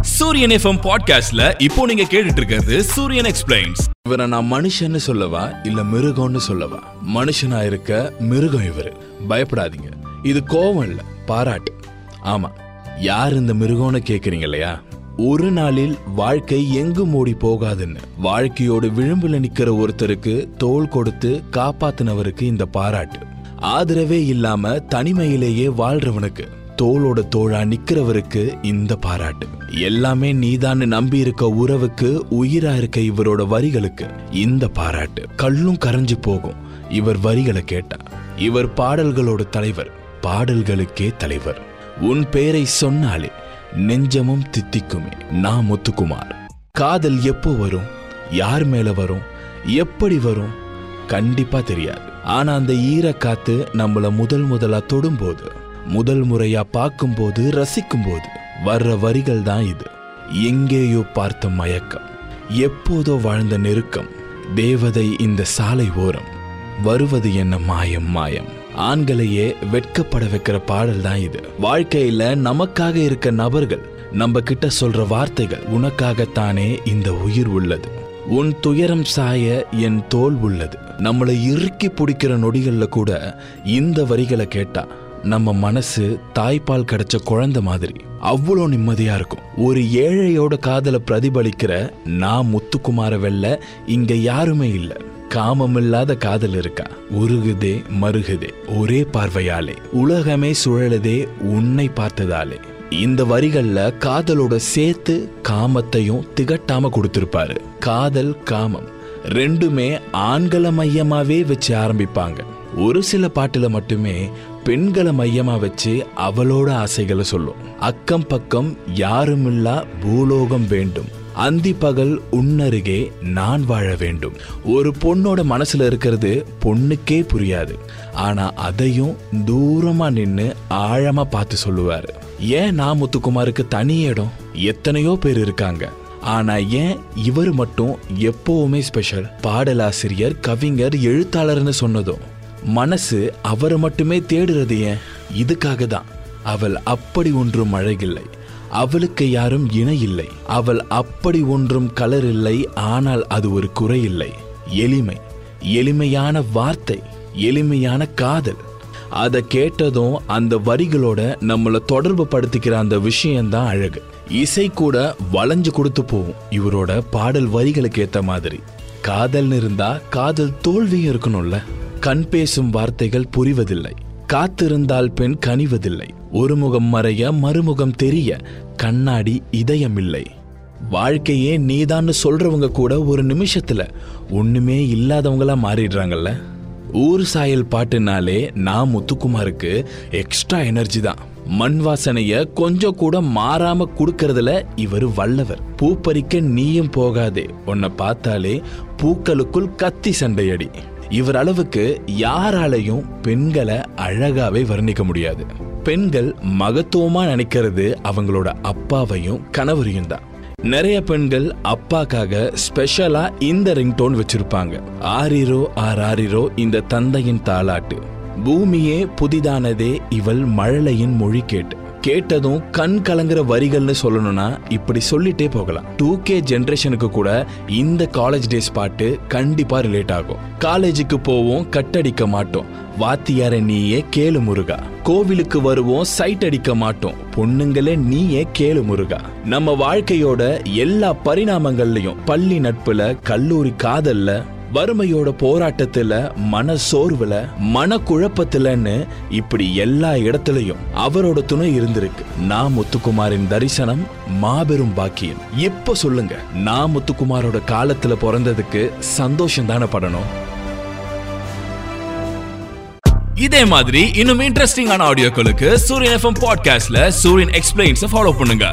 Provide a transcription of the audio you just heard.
சூரியன் எஃப்எம் பாட்காஸ்ட்ல இப்போ நீங்க கேட்டுட்டு இருக்கிறது சூரியன் எக்ஸ்பிளைன்ஸ் இவரை நான் மனுஷன்னு சொல்லவா இல்ல மிருகம்னு சொல்லவா? மனுஷனா இருக்க மிருகம் இவரு. பயப்படாதீங்க. இது கோவம் இல்ல பாராட்டு. ஆமா யார் இந்த மிருகம்னு கேக்குறீங்க இல்லையா? ஒரு நாளில் வாழ்க்கை எங்கும் ஓடி போகாதுன்னு. வாழ்க்கையோடு விளிம்புல நிக்கிற ஒருத்தருக்கு தோல் கொடுத்து காப்பாத்தினவருக்கு இந்த பாராட்டு. ஆதரவே இல்லாம தனிமையிலேயே வாழ்றவனுக்கு. தோளோட தோழா நிக்கிறவருக்கு இந்த பாராட்டு. எல்லாமே நீதான்னு நம்பி இருக்க உறவுக்கு உயிரா இருக்க இவரோட வரிகளுக்கு இந்த பாராட்டு. கல்லும் கரைஞ்சு போகும். இவர் வரிகளை கேட்டா. இவர் பாடல்களோட தலைவர் பாடல்களுக்கே தலைவர். உன் பேரை சொன்னாலே நெஞ்சமும் தித்திக்குமே. நான் முத்துக்குமார். காதல் எப்போ வரும்? யார் மேல வரும்? எப்படி வரும்? கண்டிப்பா தெரியாது. ஆனா அந்த ஈர காத்து நம்மள முதல் முதலா தொடும்போது முதல் முறையா பார்க்கும்போது ரசிக்கும்போது. வர்ற வரிகள் தான் இது. எங்கேயோ பார்த்த மயக்கம். எப்போதோ வாழ்ந்த நெருக்கம். தேவதை இந்த சாலை ஓரம். வருவது என்ன மாயம் மாயம். ஆண்களையே வெட்கப்பட வைக்கிற பாடல் தான் இது. வாழ்க்கையில நமக்காக இருக்க நபர்கள் நம்ம கிட்ட சொல்ற வார்த்தைகள் உனக்காகத்தானே இந்த உயிர் உள்ளது. உன் துயரம் சாய என் தோல் உள்ளது. நம்மளை இறுக்கி பிடிக்கிற நொடிகள்ல கூட இந்த வரிகளை கேட்டா நம்ம மனசு தாய்ப்பால் கிடைச்ச குழந்தை மாதிரி. அவ்வளோ நிம்மதியா இருக்கும். ஒரு ஏழையோட காதலை பிரதிபலிக்கிற நான் முத்துக்குமார வெள்ள இங்க யாருமே இல்லை. காமமில்லாத காதல் இருக்கா? உருகுதே மருகுதே ஒரே பார்வையாலே. உலகமே சுழலுதே உன்னை பார்த்ததாலே. இந்த வரிகள்ல காதலோட சேர்த்து காமத்தையும் திகட்டாம கொடுத்திருப்பாரு. காதல் காமம் ரெண்டுமே ஆண்களை மையமாவே வச்சு ஆரம்பிப்பாங்க. ஒரு சில பாட்டுல மட்டுமே பெண்களை மையமா வச்சு அவளோட ஆசைகளை சொல்லும். அக்கம் பக்கம் யாருமில்லா பூலோகம் வேண்டும். அந்தி பகல் உன்னருகே நான் வாழ வேண்டும். ஒரு பொண்ணோட மனசுல இருக்கிறது பொண்ணுக்கே புரியாது. ஆனா அதையும் தூரமா நின்னு ஆழமா பார்த்து சொல்லுவாரு. ஏன் நான் முத்துக்குமாருக்கு தனி இடம்? எத்தனையோ பேர் இருக்காங்க. ஆனா ஏன் இவர் மட்டும் எப்பவுமே ஸ்பெஷல் பாடலாசிரியர் கவிஞர் எழுத்தாளர்னு சொன்னதும். மனசு அவரை மட்டுமே தேடுறது ஏன்? இதுக்காக தான் அவள் அப்படி ஒன்றும் அழகில்லை. அவளுக்கு யாரும் இணை இல்லை. அவள் அப்படி ஒன்றும் கலர் இல்லை. ஆனால் அது ஒரு குறை இல்லை. எளிமை. எளிமையான வார்த்தை. எளிமையான காதல். அதை கேட்டதும் அந்த வரிகளோட நம்மளை தொடர்பு படுத்திக்கிற அந்த விஷயம்தான் அழகு. இசை கூட வளைஞ்சு கொடுத்து போகும். இவரோட பாடல் வரிகளுக்கு ஏற்ற மாதிரி. காதல்னு இருந்தா காதல் தோல்வியும் இருக்கணும்ல. கண் பேசும் வார்த்தைகள் புரிவதில்லை. காத்திருந்தால் பெண் கனிவதில்லை. ஒரு முகம் மறைய மறுமுகம் தெரிய கண்ணாடி இதயமில்லை. வாழ்க்கையே நீதான்னு சொல்றவங்க கூட ஒரு நிமிஷத்துல ஒண்ணுமே இல்லாதவங்களா மாறிடுறாங்கல்ல? ஊர் சாயல் பாட்டுனாலே நான் முத்துக்குமாருக்கு எக்ஸ்ட்ரா எனர்ஜி தான். மண் வாசனைய கொஞ்சம் கூட மாறாம குடுக்கறதுல இவர் வல்லவர். பூ பறிக்க நீயும் போகாதே. உன்னை பார்த்தாலே பூக்களுக்குள் கத்தி சண்டையடி. இவர் அளவுக்கு யாராலையும் பெண்களை அழகாவே வர்ணிக்க முடியாது. பெண்கள் மகத்துவமா நினைக்கிறது அவங்களோட அப்பாவையும் கணவரையும் தான். நிறைய பெண்கள் அப்பாக்காக ஸ்பெஷலா இந்த ரிங்டோன் வச்சிருப்பாங்க. ஆரிரோ ஆர் ஆரிரோ இந்த தந்தையின் தாலாட்டு பூமியே புதிதானதே இவள் மழலையின் மொழி கேட்டு கேட்டதும் கண் கலங்குற வரிகள்னு சொல்லணும்னா இப்படி சொல்லிட்டே போகலாம். டூ கே ஜென்ரேஷனுக்கு கூட இந்த காலேஜ் டேஸ் பாட்டு கண்டிப்பா ரிலேட் ஆகும். காலேஜுக்கு போவோம் கட்டடிக்க மாட்டோம். வாத்தியார நீயே கேளு முருகா. கோவிலுக்கு வருவோம் சைட் அடிக்க மாட்டோம். பொண்ணுங்களே நீயே கேளு முருகா. நம்ம வாழ்க்கையோட எல்லா பரிணாமங்கள்லயும் பள்ளி நட்புல கல்லூரி காதல்ல வறுமையோட போராட்டத்துல மன சோர்வுல மன குழப்பத்துலன்னு இப்படி எல்லா இடத்துலயும் அவரோட துணை இருந்திருக்கு. நான் முத்துக்குமாரின் தரிசனம் மாபெரும் பாக்கியம். இப்ப சொல்லுங்க நான் முத்துக்குமாரோட காலத்துல பிறந்ததுக்கு சந்தோஷம் தானே படணும்? இதே மாதிரி இன்னும் இன்ட்ரெஸ்டிங்கான ஆடியோக்களுக்கு சூரியன் எஃப்எம் பாட்காஸ்ட்ல சூரியன் எக்ஸ்பிளைன்ஸ் ஃபாலோ பண்ணுங்க.